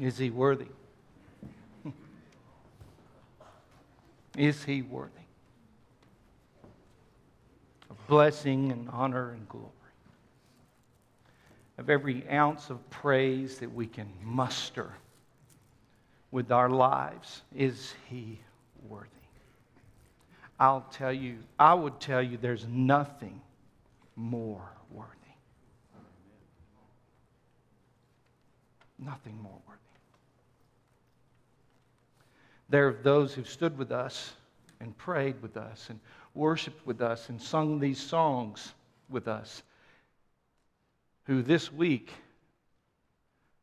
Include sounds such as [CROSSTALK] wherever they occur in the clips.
Is he worthy? Is he worthy of blessing and honor and glory? Of every ounce of praise that we can muster with our lives, is he worthy? I'll tell you, I would tell you there's nothing more worthy. Nothing more worthy. There are those who've stood with us and prayed with us and worshiped with us and sung these songs with us who this week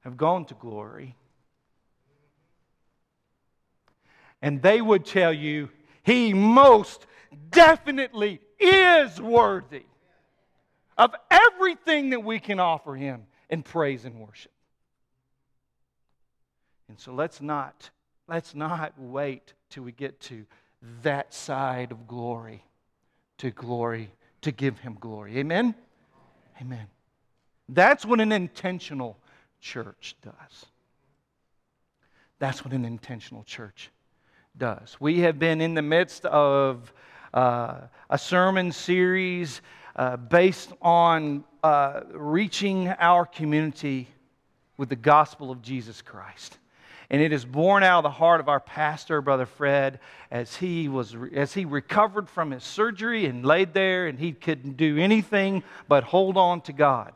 have gone to glory. And they would tell you, he most definitely is worthy of everything that we can offer him in praise and worship. And so let's not let's not wait till we get to that side of glory to glory to give him glory. Amen. Amen. That's what an intentional church does. That's what an intentional church does. We have been in the midst of uh, a sermon series uh, based on uh, reaching our community with the gospel of Jesus Christ. And it is born out of the heart of our pastor, Brother Fred, as he, was, as he recovered from his surgery and laid there and he couldn't do anything but hold on to God.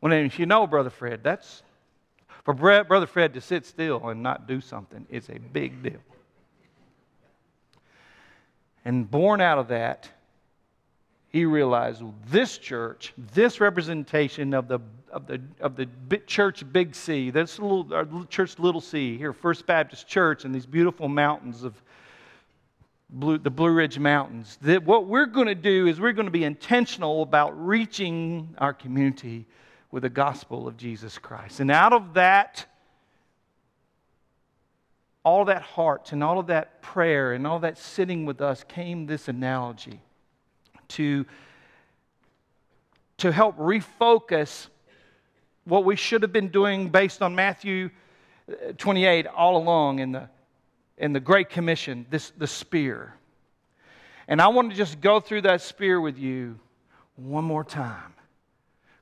Well, you know Brother Fred, that's for Brother Fred to sit still and not do something is a big deal. And born out of that, he realized this church, this representation of the, of the, of the church Big C, this little, our church Little C here, First Baptist Church, and these beautiful mountains of Blue, the Blue Ridge Mountains, that what we're going to do is we're going to be intentional about reaching our community with the gospel of Jesus Christ. And out of that, all that heart and all of that prayer and all that sitting with us came this analogy to, to help refocus what we should have been doing based on Matthew uh, 28 all along in the, in the Great Commission, this, the spear. And I want to just go through that spear with you one more time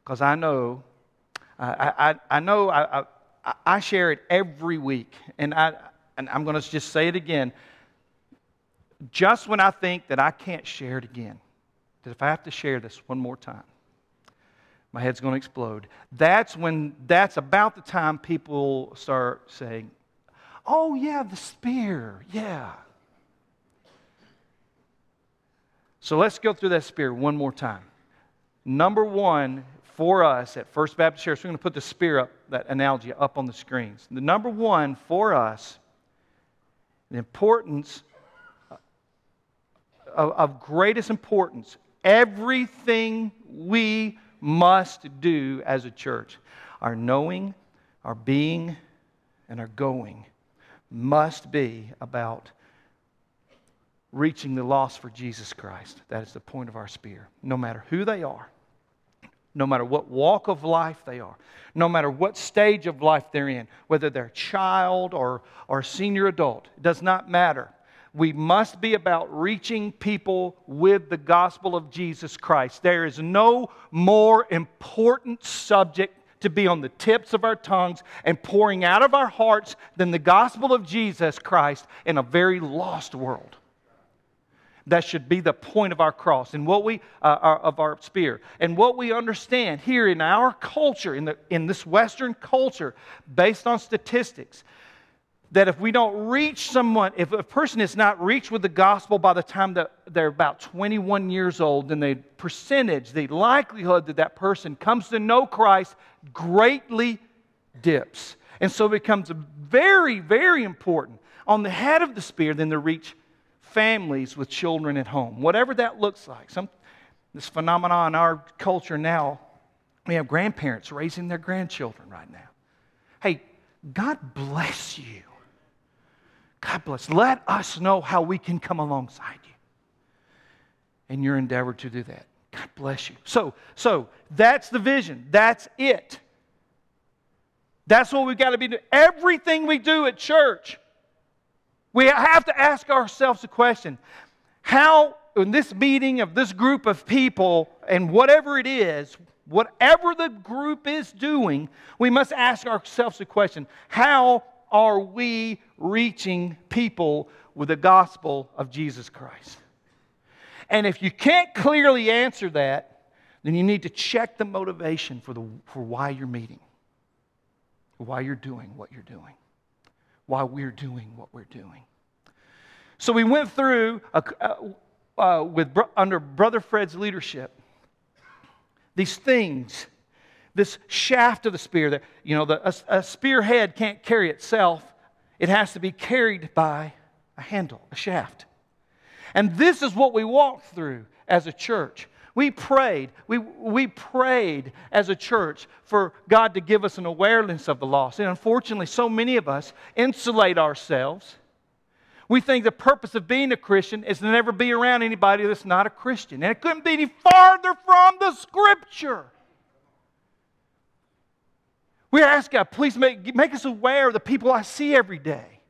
because I know, I, I, I know I, I, I, share it every week, and, I, and I'm going to just say it again. Just when I think that I can't share it again, that if I have to share this one more time, my head's going to explode. That's when, that's about the time people start saying, Oh, yeah, the spear, yeah. So let's go through that spear one more time. Number one, for us at First Baptist Church, we're going to put the spear up, that analogy up on the screens. The number one for us, the importance uh, of, of greatest importance, everything we must do as a church, our knowing, our being, and our going must be about reaching the lost for Jesus Christ. That is the point of our spear, no matter who they are no matter what walk of life they are, no matter what stage of life they're in, whether they're child or, or senior adult, it does not matter. We must be about reaching people with the gospel of Jesus Christ. There is no more important subject to be on the tips of our tongues and pouring out of our hearts than the gospel of Jesus Christ in a very lost world. That should be the point of our cross and what we uh, our, of our spear. And what we understand here in our culture, in, the, in this Western culture, based on statistics, that if we don't reach someone, if a person is not reached with the gospel by the time that they're about 21 years old, then the percentage, the likelihood that that person comes to know Christ greatly dips. And so it becomes very, very important on the head of the spear than to reach families with children at home, whatever that looks like. Some, this phenomenon in our culture now, we have grandparents raising their grandchildren right now. Hey, God bless you. God bless. Let us know how we can come alongside you in your endeavor to do that. God bless you. So, so that's the vision. That's it. That's what we've got to be doing. Everything we do at church, we have to ask ourselves a question How, in this meeting of this group of people, and whatever it is, whatever the group is doing, we must ask ourselves a question How are we reaching people with the gospel of Jesus Christ? And if you can't clearly answer that, then you need to check the motivation for, the, for why you're meeting why you're doing what you're doing, why we're doing what we're doing. So we went through, a, uh, uh, with, under Brother Fred's leadership, these things, this shaft of the spear, that, you know, the, a, a spearhead can't carry itself. It has to be carried by a handle, a shaft. And this is what we walk through as a church. We prayed, we, we prayed as a church for God to give us an awareness of the loss. And unfortunately, so many of us insulate ourselves. We think the purpose of being a Christian is to never be around anybody that's not a Christian. And it couldn't be any farther from the scripture. We ask God, please make, make us aware of the people I see every day.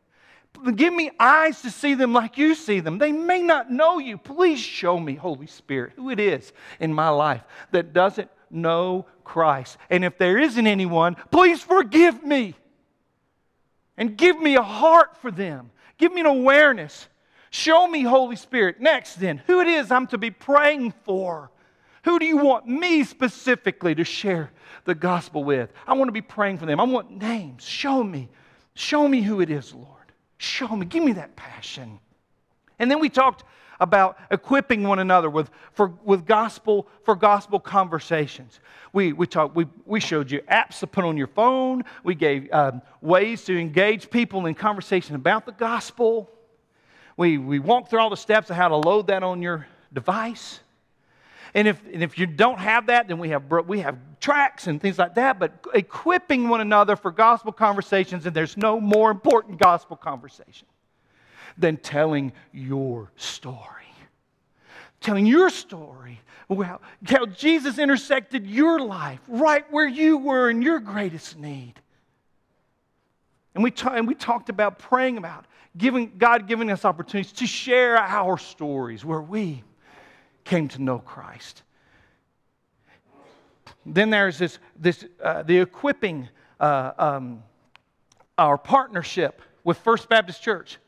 Give me eyes to see them like you see them. They may not know you. Please show me, Holy Spirit, who it is in my life that doesn't know Christ. And if there isn't anyone, please forgive me and give me a heart for them. Give me an awareness. Show me, Holy Spirit. Next, then, who it is I'm to be praying for. Who do you want me specifically to share the gospel with? I want to be praying for them. I want names. Show me. Show me who it is, Lord. Show me, give me that passion. And then we talked about equipping one another with, for, with gospel for gospel conversations. We, we, talked, we, we showed you apps to put on your phone. We gave um, ways to engage people in conversation about the gospel. We, we walked through all the steps of how to load that on your device. And if, and if you don't have that, then we have, we have tracks and things like that, but equipping one another for gospel conversations, and there's no more important gospel conversation than telling your story. Telling your story, how, how Jesus intersected your life right where you were in your greatest need. And we, ta- and we talked about praying about giving, God giving us opportunities to share our stories where we came to know Christ. Then there's this, this uh, the equipping, uh, um, our partnership with First Baptist Church,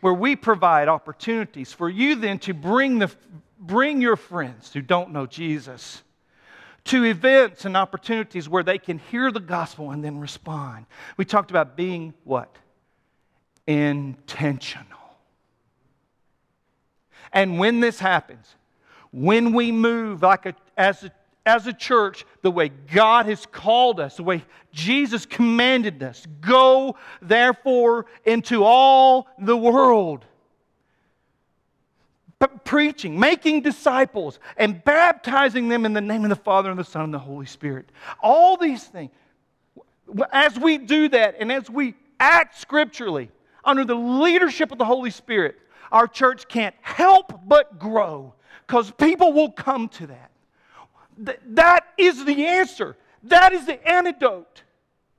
where we provide opportunities for you then to bring, the, bring your friends who don't know Jesus to events and opportunities where they can hear the gospel and then respond. We talked about being what? Intentional. And when this happens, when we move like a, as, a, as a church the way God has called us, the way Jesus commanded us, go therefore into all the world. preaching, making disciples, and baptizing them in the name of the Father and the Son and the Holy Spirit. All these things. As we do that and as we act scripturally under the leadership of the Holy Spirit, our church can't help but grow because people will come to that. Th- that is the answer. That is the antidote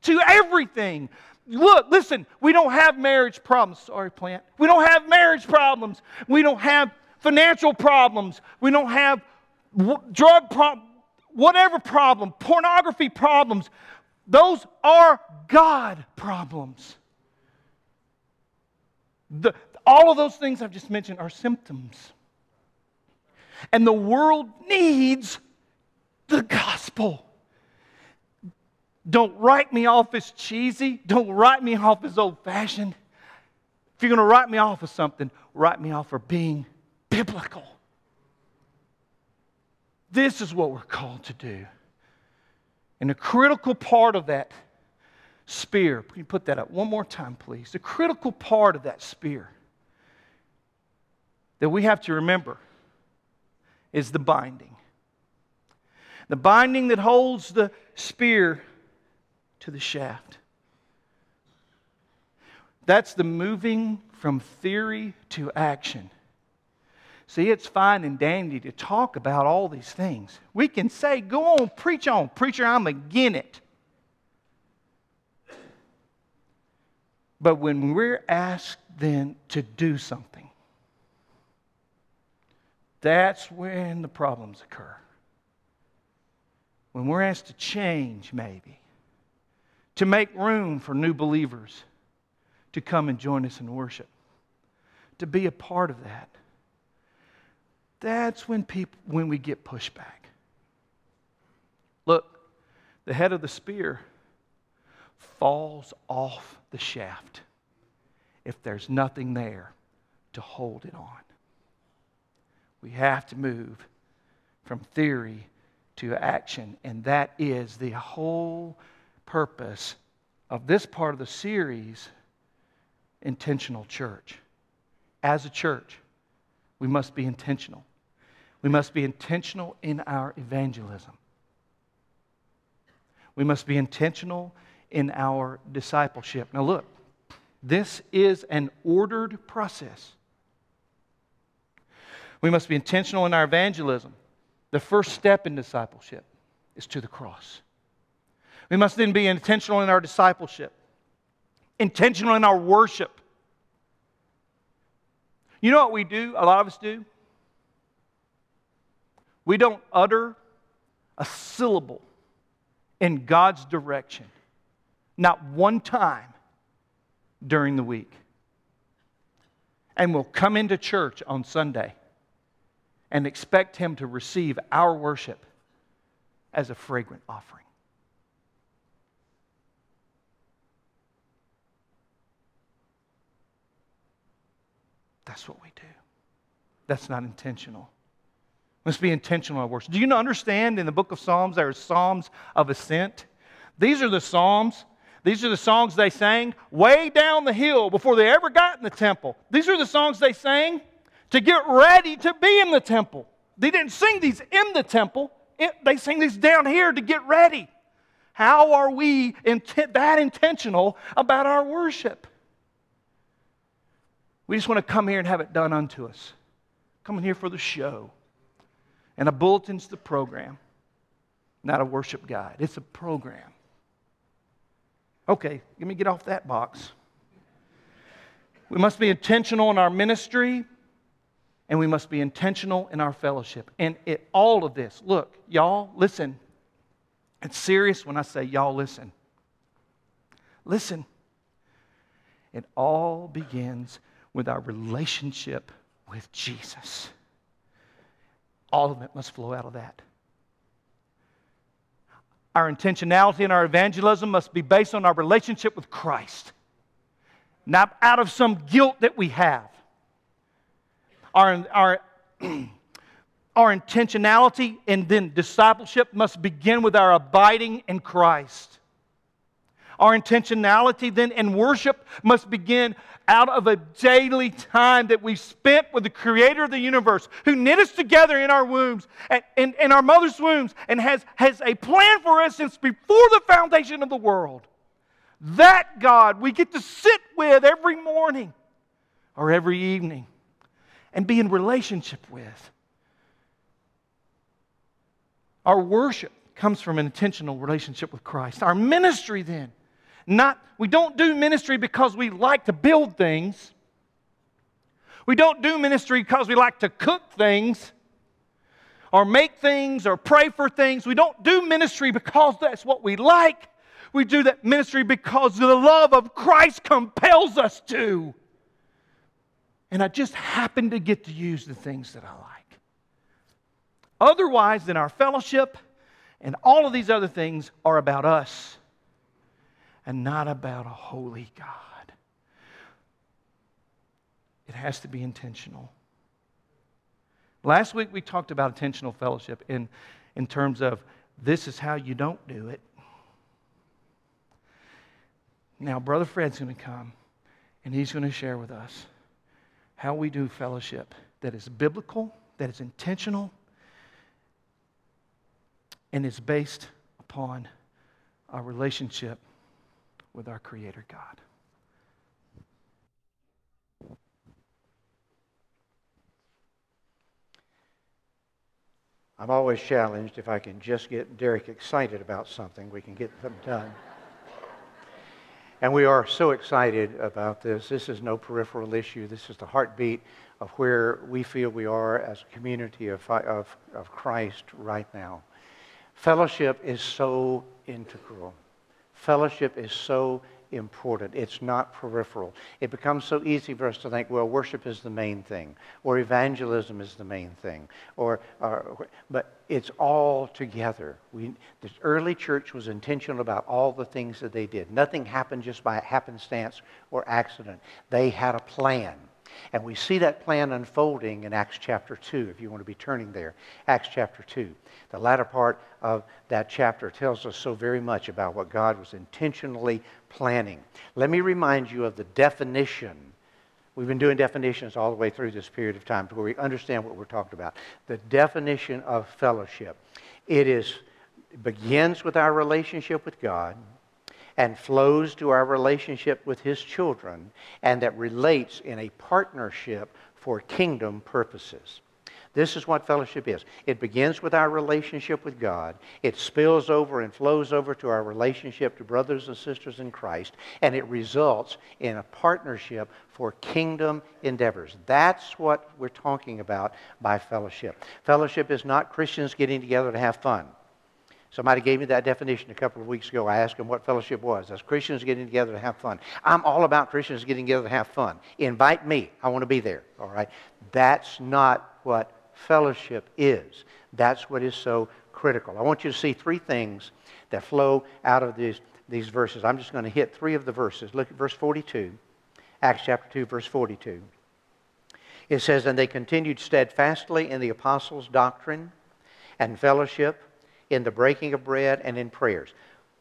to everything. Look, listen, we don't have marriage problems. Sorry, plant. We don't have marriage problems. We don't have financial problems. We don't have w- drug problems, whatever problem, pornography problems. Those are God problems. The, all of those things I've just mentioned are symptoms. And the world needs the gospel. Don't write me off as cheesy. Don't write me off as old fashioned. If you're going to write me off as something, write me off for being biblical. This is what we're called to do. And a critical part of that spear, can you put that up one more time, please? The critical part of that spear that we have to remember is the binding. The binding that holds the spear to the shaft. That's the moving from theory to action. See, it's fine and dandy to talk about all these things. We can say, go on, preach on. Preacher, I'm again it. But when we're asked then to do something, that's when the problems occur. When we're asked to change, maybe, to make room for new believers to come and join us in worship, to be a part of that. That's when, people, when we get pushback. Look, the head of the spear falls off the shaft if there's nothing there to hold it on. We have to move from theory to action, and that is the whole purpose of this part of the series intentional church. As a church, we must be intentional. We must be intentional in our evangelism. We must be intentional in our discipleship. Now, look, this is an ordered process. We must be intentional in our evangelism. The first step in discipleship is to the cross. We must then be intentional in our discipleship, intentional in our worship. You know what we do? A lot of us do? We don't utter a syllable in God's direction, not one time during the week. And we'll come into church on Sunday and expect Him to receive our worship as a fragrant offering. That's what we do. That's not intentional. Must be intentional in worship. Do you understand in the book of Psalms there are Psalms of ascent? These are the Psalms. These are the songs they sang way down the hill before they ever got in the temple. These are the songs they sang to get ready to be in the temple. They didn't sing these in the temple, it, they sing these down here to get ready. How are we intent, that intentional about our worship? We just want to come here and have it done unto us. Coming here for the show. And a bulletin's the program, not a worship guide. It's a program. Okay, let me get off that box. We must be intentional in our ministry and we must be intentional in our fellowship. And it, all of this, look, y'all, listen. It's serious when I say y'all listen. Listen. It all begins with our relationship with Jesus. All of it must flow out of that. Our intentionality and our evangelism must be based on our relationship with Christ, not out of some guilt that we have. Our, our, [CLEARS THROAT] our intentionality and then discipleship must begin with our abiding in Christ. Our intentionality then in worship must begin out of a daily time that we've spent with the creator of the universe who knit us together in our wombs and in, in our mother's wombs and has, has a plan for us since before the foundation of the world. That God we get to sit with every morning or every evening and be in relationship with. Our worship comes from an intentional relationship with Christ. Our ministry then not, we don't do ministry because we like to build things. We don't do ministry because we like to cook things or make things or pray for things. We don't do ministry because that's what we like. We do that ministry because the love of Christ compels us to. And I just happen to get to use the things that I like. Otherwise, then our fellowship and all of these other things are about us and not about a holy God. It has to be intentional. Last week we talked about intentional fellowship in, in terms of this is how you don't do it. Now, Brother Fred's going to come and he's going to share with us how we do fellowship that is biblical, that is intentional, and is based upon our relationship with our Creator God. I'm always challenged if I can just get Derek excited about something, we can get them done. And we are so excited about this. This is no peripheral issue. This is the heartbeat of where we feel we are as a community of, of, of Christ right now. Fellowship is so integral. Fellowship is so important. It's not peripheral. It becomes so easy for us to think, well, worship is the main thing, or evangelism is the main thing, or, or but it's all together. We, the early church was intentional about all the things that they did. Nothing happened just by happenstance or accident. They had a plan. And we see that plan unfolding in Acts chapter 2, if you want to be turning there. Acts chapter 2. The latter part of that chapter tells us so very much about what God was intentionally planning. Let me remind you of the definition. We've been doing definitions all the way through this period of time to where we understand what we're talking about. The definition of fellowship. It is begins with our relationship with God and flows to our relationship with His children, and that relates in a partnership for kingdom purposes. This is what fellowship is. It begins with our relationship with God. It spills over and flows over to our relationship to brothers and sisters in Christ, and it results in a partnership for kingdom endeavors. That's what we're talking about by fellowship. Fellowship is not Christians getting together to have fun. Somebody gave me that definition a couple of weeks ago. I asked them what fellowship was. As Christians getting together to have fun. I'm all about Christians getting together to have fun. Invite me. I want to be there. All right? That's not what fellowship is. That's what is so critical. I want you to see three things that flow out of these, these verses. I'm just going to hit three of the verses. Look at verse 42, Acts chapter 2, verse 42. It says, And they continued steadfastly in the apostles' doctrine and fellowship in the breaking of bread, and in prayers.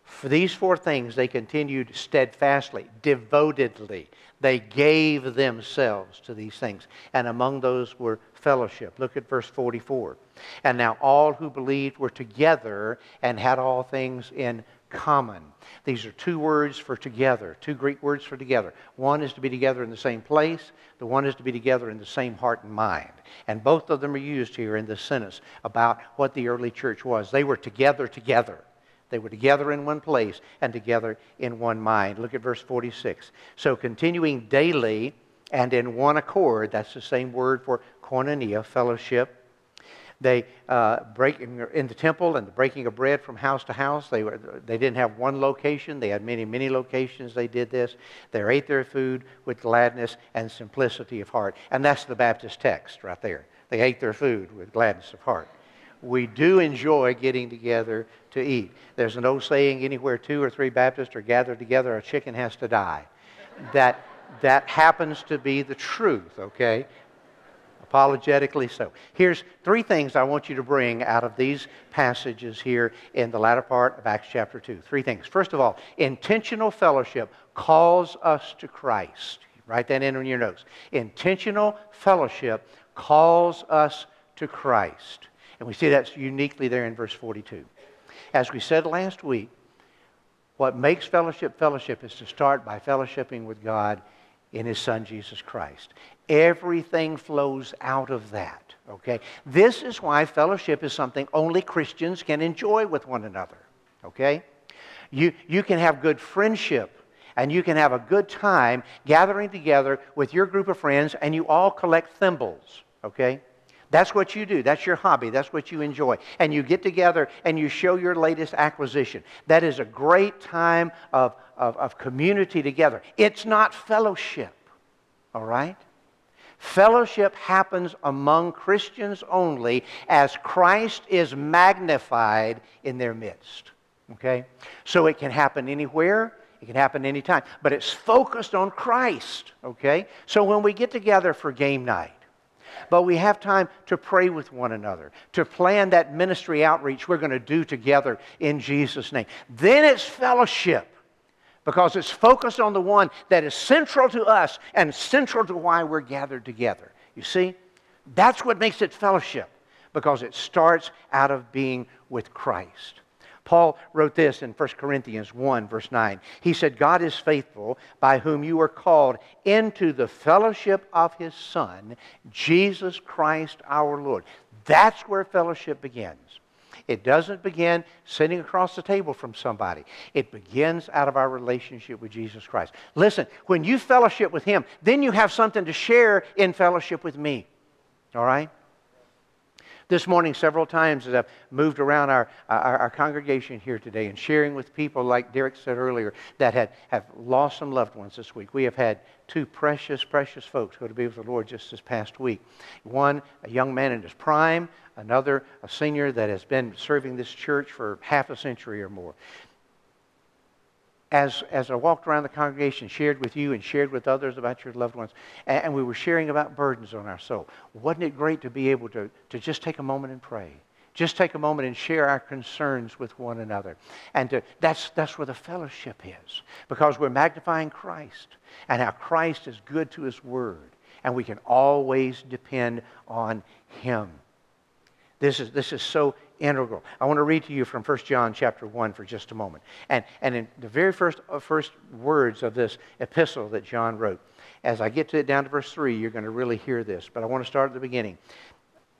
For these four things they continued steadfastly, devotedly. They gave themselves to these things. And among those were fellowship. Look at verse 44. And now all who believed were together and had all things in common. These are two words for together, two Greek words for together. One is to be together in the same place, the one is to be together in the same heart and mind. And both of them are used here in this sentence about what the early church was. They were together together. They were together in one place and together in one mind. Look at verse 46. So continuing daily and in one accord, that's the same word for koinonia, fellowship, they uh, break in the temple and the breaking of bread from house to house. They, were, they didn't have one location. They had many, many locations. They did this. They ate their food with gladness and simplicity of heart. And that's the Baptist text right there. They ate their food with gladness of heart. We do enjoy getting together to eat. There's an old saying anywhere two or three Baptists are gathered together, a chicken has to die. That, that happens to be the truth, okay? apologetically so. Here's three things I want you to bring out of these passages here in the latter part of Acts chapter 2. Three things. First of all, intentional fellowship calls us to Christ. Write that in on your notes. Intentional fellowship calls us to Christ. And we see that's uniquely there in verse 42. As we said last week, what makes fellowship fellowship is to start by fellowshipping with God in His Son, Jesus Christ. Everything flows out of that. Okay? This is why fellowship is something only Christians can enjoy with one another. Okay? You, you can have good friendship and you can have a good time gathering together with your group of friends and you all collect thimbles. Okay? That's what you do. That's your hobby. That's what you enjoy. And you get together and you show your latest acquisition. That is a great time of, of, of community together. It's not fellowship, all right? Fellowship happens among Christians only as Christ is magnified in their midst. Okay? So it can happen anywhere, it can happen anytime, but it's focused on Christ. Okay? So when we get together for game night, but we have time to pray with one another, to plan that ministry outreach we're going to do together in Jesus' name. Then it's fellowship because it's focused on the one that is central to us and central to why we're gathered together. You see, that's what makes it fellowship because it starts out of being with Christ. Paul wrote this in 1 Corinthians 1, verse 9. He said, God is faithful, by whom you are called into the fellowship of his Son, Jesus Christ our Lord. That's where fellowship begins. It doesn't begin sitting across the table from somebody. It begins out of our relationship with Jesus Christ. Listen, when you fellowship with Him, then you have something to share in fellowship with me. All right? This morning, several times as I've moved around our, our, our, congregation here today and sharing with people, like Derek said earlier, that had, have lost some loved ones this week. We have had two precious, precious folks go to be with the Lord just this past week. One, a young man in his prime, another, a senior that has been serving this church for half a century or more as, as I walked around the congregation, shared with you and shared with others about your loved ones, and, and we were sharing about burdens on our soul, wasn't it great to be able to, to just take a moment and pray? Just take a moment and share our concerns with one another. And to, that's, that's where the fellowship is, because we're magnifying Christ and how Christ is good to his word, and we can always depend on him. This is, this is so integral. I want to read to you from 1 John chapter 1 for just a moment. And, and in the very first, uh, first words of this epistle that John wrote, as I get to it down to verse 3, you're going to really hear this. But I want to start at the beginning.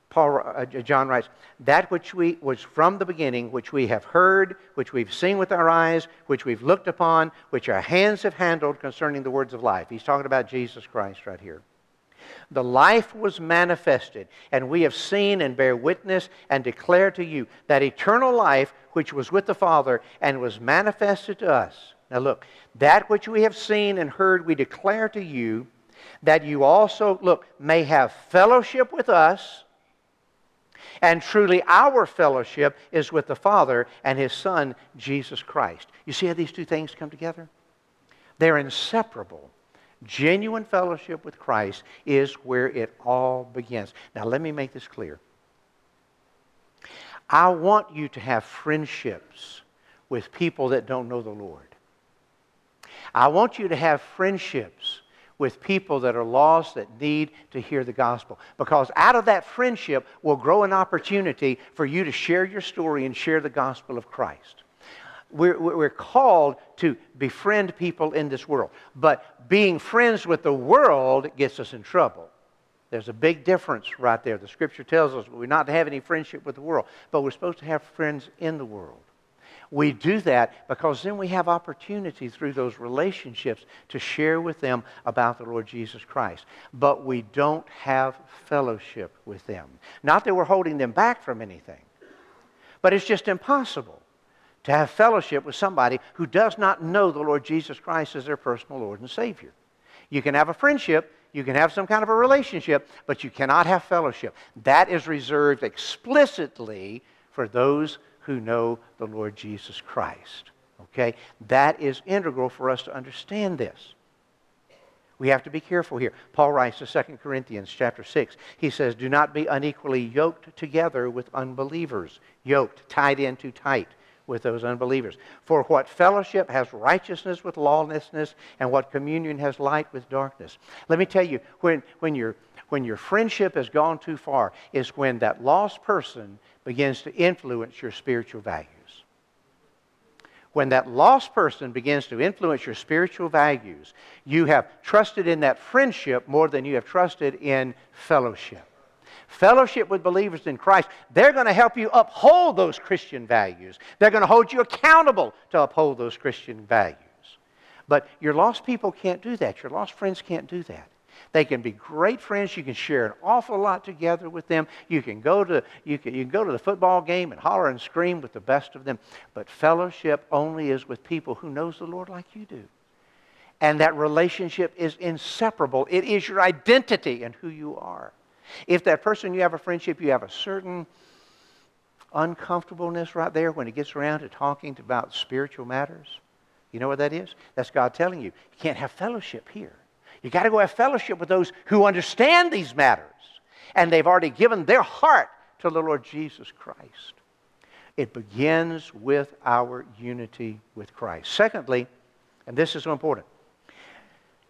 Paul, uh, John writes, That which we was from the beginning, which we have heard, which we've seen with our eyes, which we've looked upon, which our hands have handled concerning the words of life. He's talking about Jesus Christ right here. The life was manifested, and we have seen and bear witness and declare to you that eternal life which was with the Father and was manifested to us. Now, look, that which we have seen and heard, we declare to you that you also, look, may have fellowship with us. And truly, our fellowship is with the Father and His Son, Jesus Christ. You see how these two things come together? They're inseparable. Genuine fellowship with Christ is where it all begins. Now, let me make this clear. I want you to have friendships with people that don't know the Lord. I want you to have friendships with people that are lost that need to hear the gospel. Because out of that friendship will grow an opportunity for you to share your story and share the gospel of Christ. We're, we're called to befriend people in this world. But being friends with the world gets us in trouble. There's a big difference right there. The scripture tells us we're not to have any friendship with the world, but we're supposed to have friends in the world. We do that because then we have opportunity through those relationships to share with them about the Lord Jesus Christ. But we don't have fellowship with them. Not that we're holding them back from anything, but it's just impossible to have fellowship with somebody who does not know the Lord Jesus Christ as their personal Lord and Savior. You can have a friendship, you can have some kind of a relationship, but you cannot have fellowship. That is reserved explicitly for those who know the Lord Jesus Christ. Okay? That is integral for us to understand this. We have to be careful here. Paul writes to 2 Corinthians chapter 6. He says, Do not be unequally yoked together with unbelievers. Yoked, tied in too tight with those unbelievers. For what fellowship has righteousness with lawlessness, and what communion has light with darkness? Let me tell you, when, when, your, when your friendship has gone too far, is when that lost person begins to influence your spiritual values. When that lost person begins to influence your spiritual values, you have trusted in that friendship more than you have trusted in fellowship fellowship with believers in Christ, they're going to help you uphold those Christian values. They're going to hold you accountable to uphold those Christian values. But your lost people can't do that. Your lost friends can't do that. They can be great friends. You can share an awful lot together with them. You can go to, you can, you can go to the football game and holler and scream with the best of them. But fellowship only is with people who knows the Lord like you do. And that relationship is inseparable. It is your identity and who you are. If that person you have a friendship, you have a certain uncomfortableness right there when it gets around to talking about spiritual matters, you know what that is? That's God telling you, you can't have fellowship here. You got to go have fellowship with those who understand these matters and they've already given their heart to the Lord Jesus Christ. It begins with our unity with Christ. Secondly, and this is so important,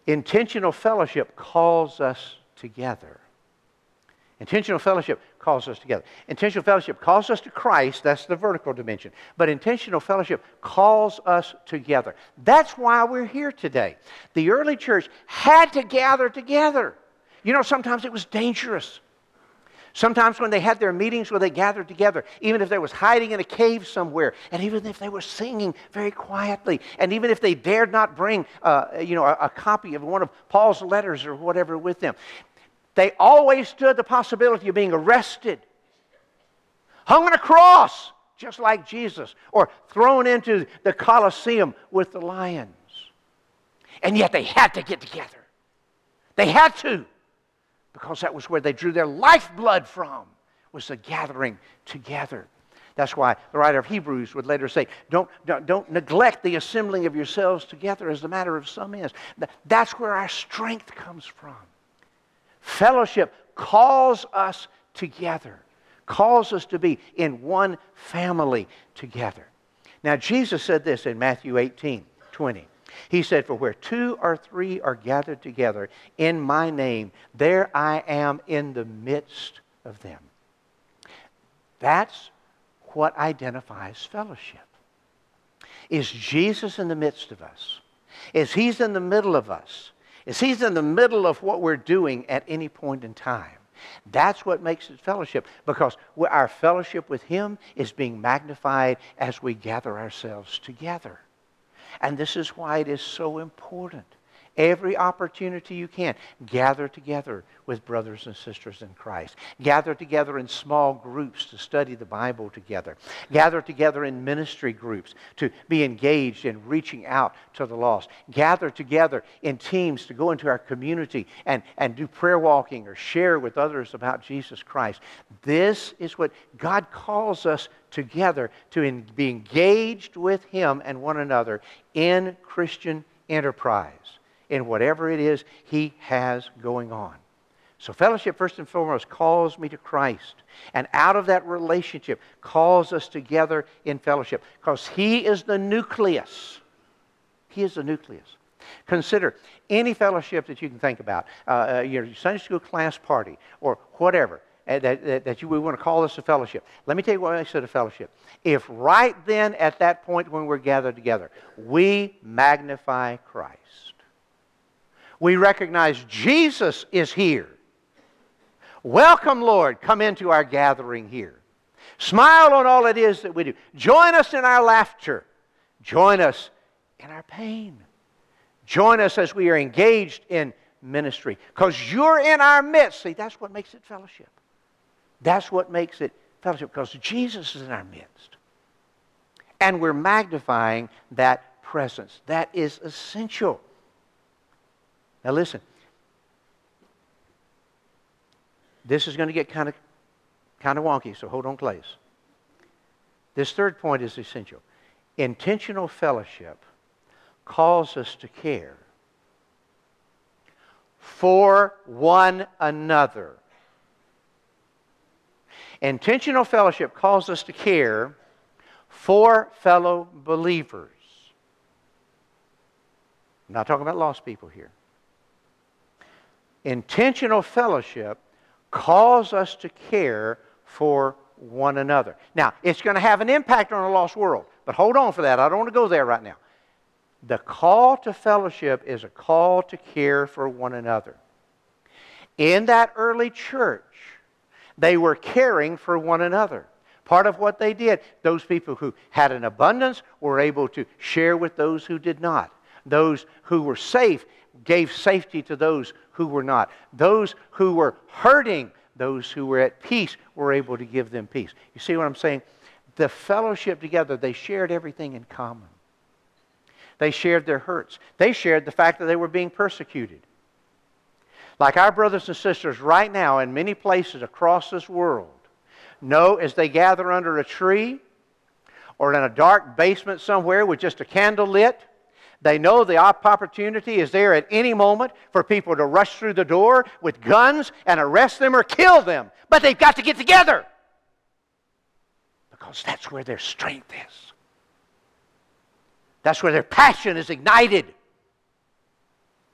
intentional fellowship calls us together. Intentional fellowship calls us together. Intentional fellowship calls us to Christ, that's the vertical dimension. But intentional fellowship calls us together. That's why we're here today. The early church had to gather together. You know, sometimes it was dangerous. Sometimes when they had their meetings where they gathered together, even if they was hiding in a cave somewhere, and even if they were singing very quietly, and even if they dared not bring, uh, you know, a, a copy of one of Paul's letters or whatever with them, they always stood the possibility of being arrested, hung on a cross, just like Jesus, or thrown into the Colosseum with the lions. And yet they had to get together. They had to because that was where they drew their lifeblood from was the gathering together that's why the writer of hebrews would later say don't, don't, don't neglect the assembling of yourselves together as the matter of some is that's where our strength comes from fellowship calls us together calls us to be in one family together now jesus said this in matthew 18 20 he said, For where two or three are gathered together in my name, there I am in the midst of them. That's what identifies fellowship. Is Jesus in the midst of us? Is He's in the middle of us? Is He's in the middle of what we're doing at any point in time? That's what makes it fellowship because our fellowship with Him is being magnified as we gather ourselves together. And this is why it is so important. Every opportunity you can, gather together with brothers and sisters in Christ. Gather together in small groups to study the Bible together. Gather together in ministry groups to be engaged in reaching out to the lost. Gather together in teams to go into our community and, and do prayer walking or share with others about Jesus Christ. This is what God calls us together to in, be engaged with Him and one another in Christian enterprise in whatever it is He has going on. So, fellowship, first and foremost, calls me to Christ. And out of that relationship, calls us together in fellowship because He is the nucleus. He is the nucleus. Consider any fellowship that you can think about, uh, uh your Sunday school class party or whatever. Uh, that, that, that, you we want to call this a fellowship. Let me tell you what I said a fellowship. If right then at that point when we're gathered together, we magnify Christ, we recognize Jesus is here. Welcome, Lord. Come into our gathering here. Smile on all it is that we do. Join us in our laughter. Join us in our pain. Join us as we are engaged in ministry. Because you're in our midst. See, that's what makes it fellowship. That's what makes it fellowship. Because Jesus is in our midst. And we're magnifying that presence. That is essential. Now, listen. This is going to get kind of, kind of wonky, so hold on, please. This third point is essential. Intentional fellowship calls us to care for one another. Intentional fellowship calls us to care for fellow believers. I'm not talking about lost people here. Intentional fellowship calls us to care for one another. Now, it's going to have an impact on a lost world, but hold on for that. I don't want to go there right now. The call to fellowship is a call to care for one another. In that early church, they were caring for one another. Part of what they did, those people who had an abundance were able to share with those who did not. Those who were safe gave safety to those who were not. Those who were hurting, those who were at peace, were able to give them peace. You see what I'm saying? The fellowship together, they shared everything in common. They shared their hurts. They shared the fact that they were being persecuted. Like our brothers and sisters right now in many places across this world know as they gather under a tree or in a dark basement somewhere with just a candle lit, they know the opportunity is there at any moment for people to rush through the door with guns and arrest them or kill them. But they've got to get together because that's where their strength is. That's where their passion is ignited.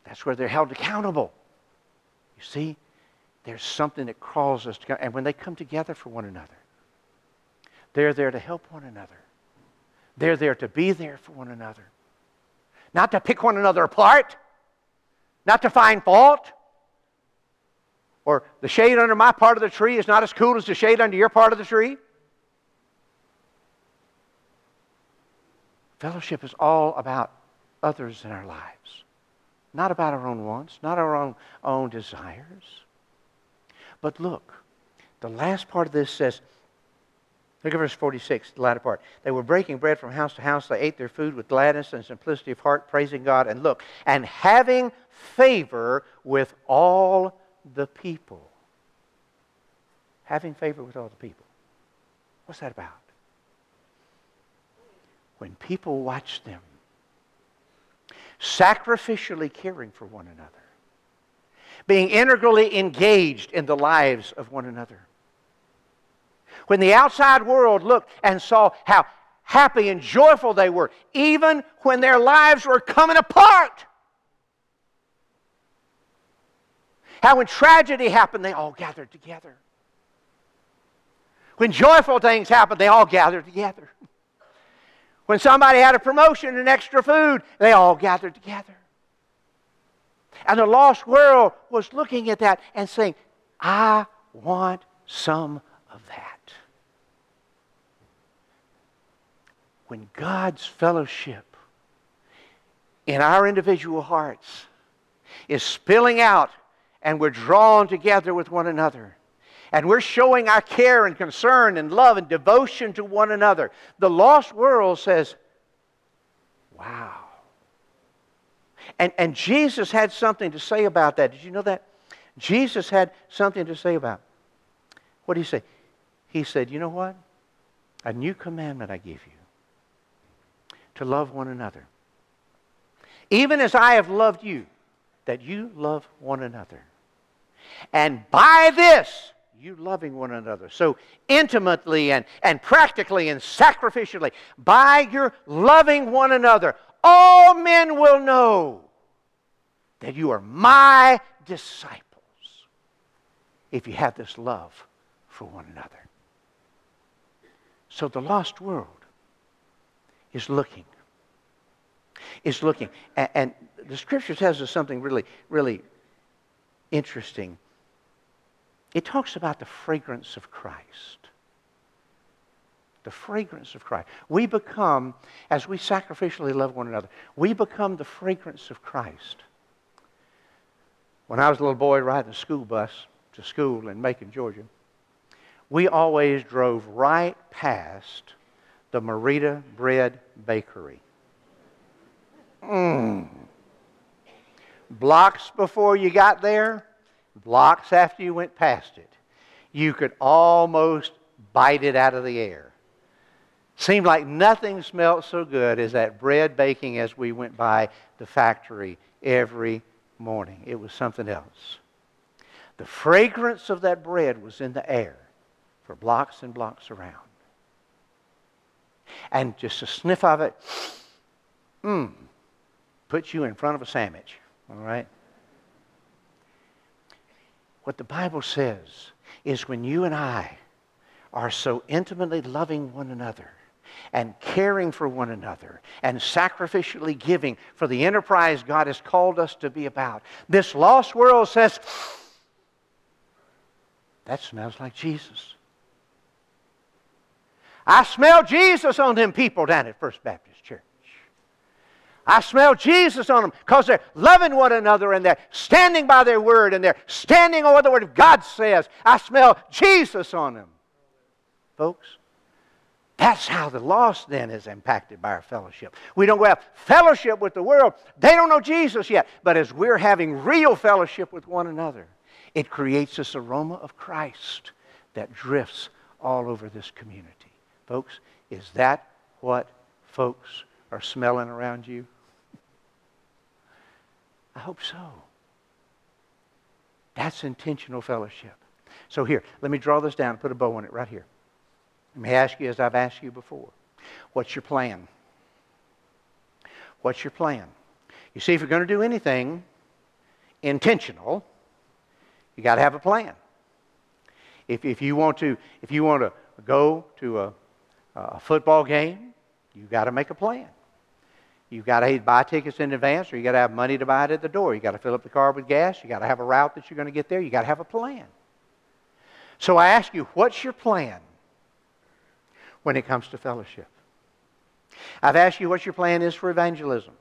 That's where they're held accountable. You see, there's something that calls us together. And when they come together for one another, they're there to help one another. They're there to be there for one another not to pick one another apart, not to find fault, Or the shade under my part of the tree is not as cool as the shade under your part of the tree. Fellowship is all about others in our lives, not about our own wants, not our own, own desires. But look, the last part of this says, Look at verse 46, the latter part. They were breaking bread from house to house. They ate their food with gladness and simplicity of heart, praising God. And look, and having favor with all the people. Having favor with all the people. What's that about? When people watch them sacrificially caring for one another, being integrally engaged in the lives of one another when the outside world looked and saw how happy and joyful they were, even when their lives were coming apart. How when tragedy happened, they all gathered together. When joyful things happened, they all gathered together. When somebody had a promotion and extra food, they all gathered together. And the lost world was looking at that and saying, I want some of that. When God's fellowship in our individual hearts is spilling out and we're drawn together with one another and we're showing our care and concern and love and devotion to one another, the lost world says, Wow. And, and Jesus had something to say about that. Did you know that? Jesus had something to say about. What did he say? He said, You know what? A new commandment I give you to love one another. Even as I have loved you, that you love one another. And by this, you loving one another so intimately and, and practically and sacrificially, by your loving one another, all men will know that you are my disciples if you have this love for one another. So the lost world is looking. Is looking. And, and the scripture tells us something really, really interesting. It talks about the fragrance of Christ. The fragrance of Christ. We become, as we sacrificially love one another, we become the fragrance of Christ. When I was a little boy riding a school bus to school in Macon, Georgia, we always drove right past the Merita Bread Bakery. Mm. Blocks before you got there, blocks after you went past it, you could almost bite it out of the air. Seemed like nothing smelled so good as that bread baking as we went by the factory every morning. It was something else. The fragrance of that bread was in the air for blocks and blocks around and just a sniff of it, mmm, puts you in front of a sandwich. All right? What the Bible says is when you and I are so intimately loving one another and caring for one another and sacrificially giving for the enterprise God has called us to be about, this lost world says, that smells like Jesus. I smell Jesus on them people down at First Baptist Church. I smell Jesus on them because they're loving one another and they're standing by their word and they're standing on what the word of God says. I smell Jesus on them. Folks, that's how the lost then is impacted by our fellowship. We don't have fellowship with the world. They don't know Jesus yet. But as we're having real fellowship with one another, it creates this aroma of Christ that drifts all over this community. Folks, is that what folks are smelling around you? I hope so. That's intentional fellowship. So, here, let me draw this down and put a bow on it right here. Let me ask you, as I've asked you before, what's your plan? What's your plan? You see, if you're going to do anything intentional, you got to have a plan. If, if you want to, if you want to go to a a football game, you've got to make a plan. You've got to buy tickets in advance, or you got to have money to buy it at the door. You got to fill up the car with gas. You got to have a route that you're going to get there. You got to have a plan. So I ask you, what's your plan when it comes to fellowship? I've asked you what your plan is for evangelism.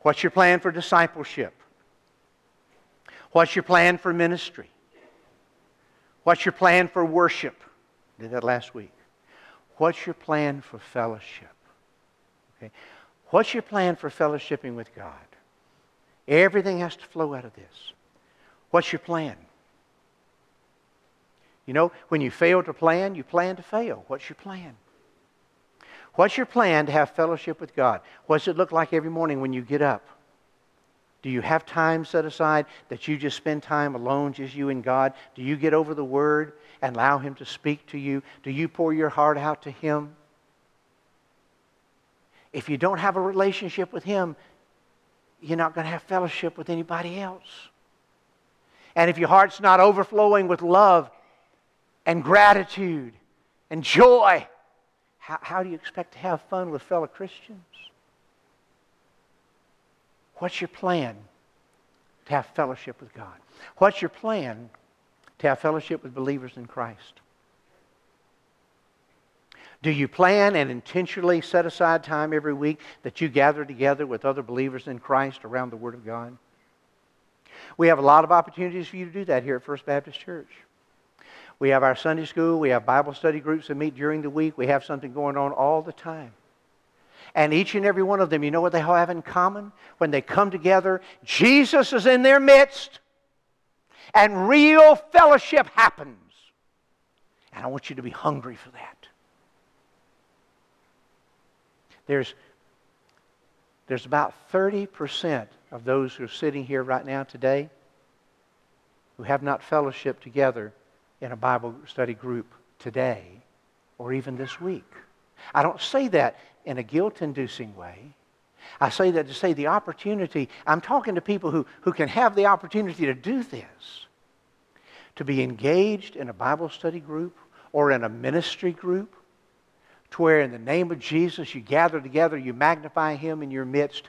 What's your plan for discipleship? What's your plan for ministry? What's your plan for worship? Did that last week. What's your plan for fellowship? Okay. What's your plan for fellowshipping with God? Everything has to flow out of this. What's your plan? You know, when you fail to plan, you plan to fail. What's your plan? What's your plan to have fellowship with God? What does it look like every morning when you get up? Do you have time set aside that you just spend time alone, just you and God? Do you get over the Word and allow Him to speak to you? Do you pour your heart out to Him? If you don't have a relationship with Him, you're not going to have fellowship with anybody else. And if your heart's not overflowing with love and gratitude and joy, how, how do you expect to have fun with fellow Christians? What's your plan to have fellowship with God? What's your plan to have fellowship with believers in Christ? Do you plan and intentionally set aside time every week that you gather together with other believers in Christ around the Word of God? We have a lot of opportunities for you to do that here at First Baptist Church. We have our Sunday school, we have Bible study groups that meet during the week, we have something going on all the time. And each and every one of them, you know what they all have in common? When they come together, Jesus is in their midst, and real fellowship happens. And I want you to be hungry for that. There's, there's about 30% of those who are sitting here right now today who have not fellowship together in a Bible study group today or even this week. I don't say that in a guilt inducing way. I say that to say the opportunity, I'm talking to people who, who can have the opportunity to do this, to be engaged in a Bible study group or in a ministry group to where in the name of Jesus you gather together, you magnify Him in your midst,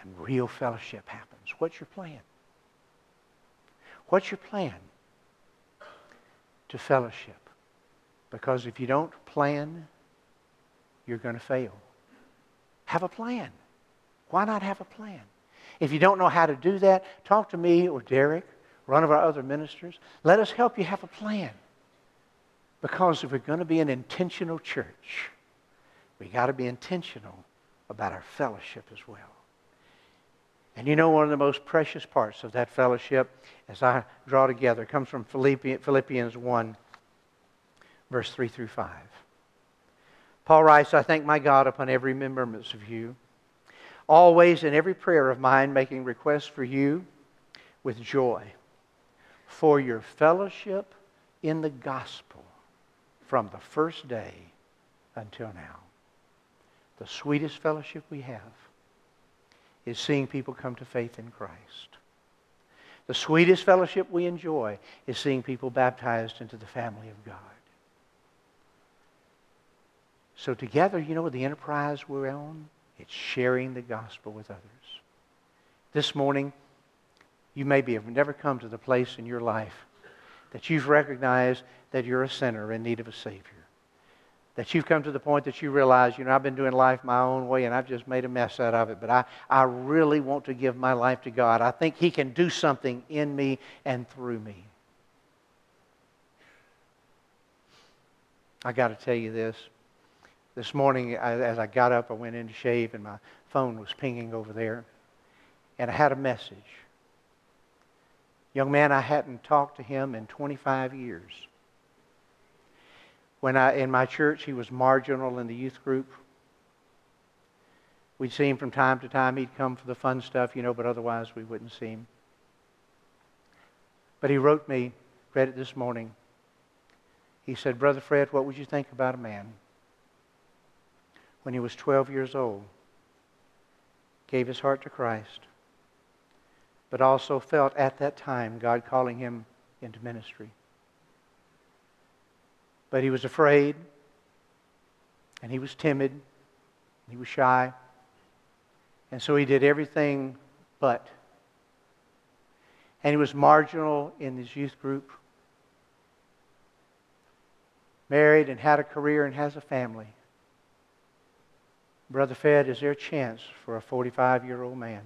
and real fellowship happens. What's your plan? What's your plan to fellowship? Because if you don't plan, you're going to fail. Have a plan. Why not have a plan? If you don't know how to do that, talk to me or Derek, or one of our other ministers. Let us help you have a plan. Because if we're going to be an intentional church, we got to be intentional about our fellowship as well. And you know, one of the most precious parts of that fellowship, as I draw together, comes from Philippians 1, verse 3 through 5. Paul writes, I thank my God upon every remembrance of you, always in every prayer of mine, making requests for you with joy, for your fellowship in the gospel from the first day until now. The sweetest fellowship we have is seeing people come to faith in Christ. The sweetest fellowship we enjoy is seeing people baptized into the family of God. So, together, you know the enterprise we're on? It's sharing the gospel with others. This morning, you maybe have never come to the place in your life that you've recognized that you're a sinner in need of a Savior. That you've come to the point that you realize, you know, I've been doing life my own way and I've just made a mess out of it, but I, I really want to give my life to God. I think He can do something in me and through me. I got to tell you this. This morning, as I got up, I went in to shave and my phone was pinging over there. And I had a message. Young man, I hadn't talked to him in 25 years. When I, in my church, he was marginal in the youth group. We'd see him from time to time. He'd come for the fun stuff, you know, but otherwise we wouldn't see him. But he wrote me, read it this morning. He said, Brother Fred, what would you think about a man when he was 12 years old, gave his heart to Christ, but also felt at that time God calling him into ministry? But he was afraid, and he was timid, He was shy. And so he did everything but. And he was marginal in his youth group. Married and had a career and has a family. Brother Fred, is there a chance for a 45 year old man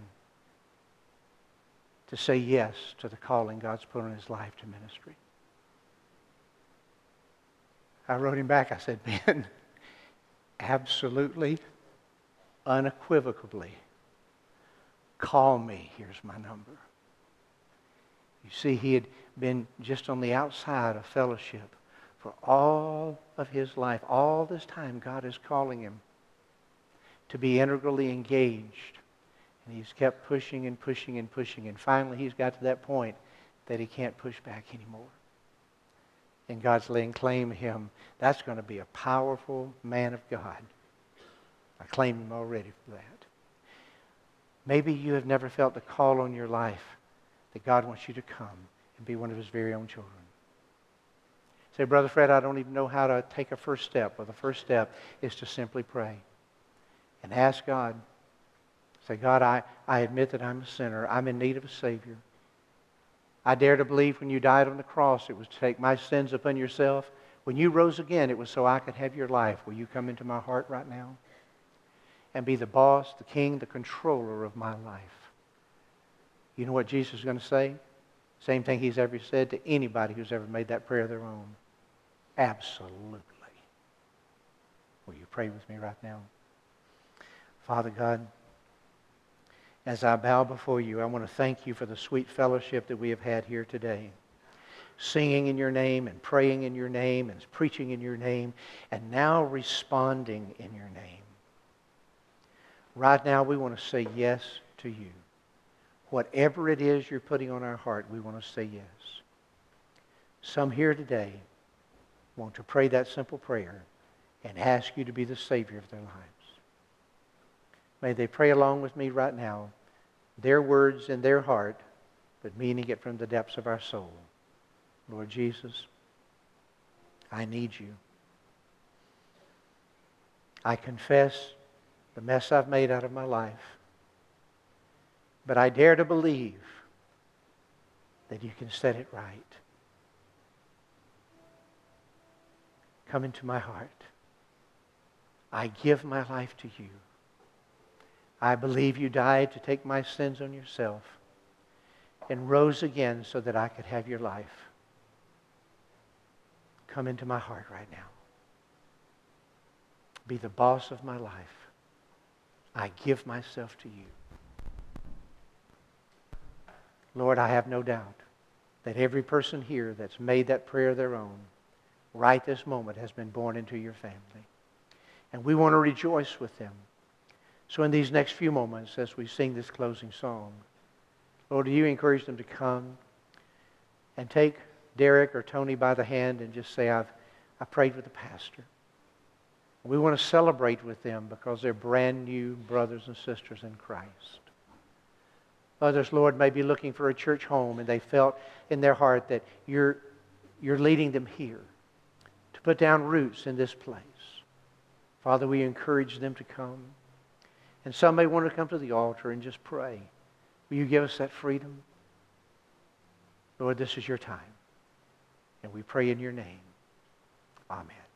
to say yes to the calling God's put on his life to ministry? I wrote him back. I said, [LAUGHS] Ben, absolutely, unequivocally, call me. Here's my number. You see, he had been just on the outside of fellowship for all of his life. All this time, God is calling him to be integrally engaged. And he's kept pushing and pushing and pushing. And finally, he's got to that point that he can't push back anymore. And God's laying claim to him. That's going to be a powerful man of God. I claim him already for that. Maybe you have never felt the call on your life that God wants you to come and be one of his very own children. Say, Brother Fred, I don't even know how to take a first step. Well, the first step is to simply pray and ask God. Say, God, I, I admit that I'm a sinner. I'm in need of a Savior. I dare to believe when you died on the cross, it was to take my sins upon yourself. When you rose again, it was so I could have your life. Will you come into my heart right now? And be the boss, the king, the controller of my life. You know what Jesus is going to say? Same thing he's ever said to anybody who's ever made that prayer their own. Absolutely. Will you pray with me right now? Father God, as I bow before you, I want to thank you for the sweet fellowship that we have had here today. Singing in your name and praying in your name and preaching in your name and now responding in your name. Right now, we want to say yes to you. Whatever it is you're putting on our heart, we want to say yes. Some here today want to pray that simple prayer and ask you to be the Savior of their lives. May they pray along with me right now, their words in their heart, but meaning it from the depths of our soul. Lord Jesus, I need you. I confess the mess I've made out of my life, but I dare to believe that you can set it right. Come into my heart. I give my life to you. I believe you died to take my sins on yourself and rose again so that I could have your life. Come into my heart right now. Be the boss of my life. I give myself to you. Lord, I have no doubt that every person here that's made that prayer their own, right this moment, has been born into your family. And we want to rejoice with them. So, in these next few moments, as we sing this closing song, Lord, do you encourage them to come and take Derek or Tony by the hand and just say, I've I prayed with the pastor. We want to celebrate with them because they're brand new brothers and sisters in Christ. Others, Lord, may be looking for a church home and they felt in their heart that you're, you're leading them here to put down roots in this place. Father, we encourage them to come. And some may want to come to the altar and just pray. Will you give us that freedom? Lord, this is your time. And we pray in your name. Amen.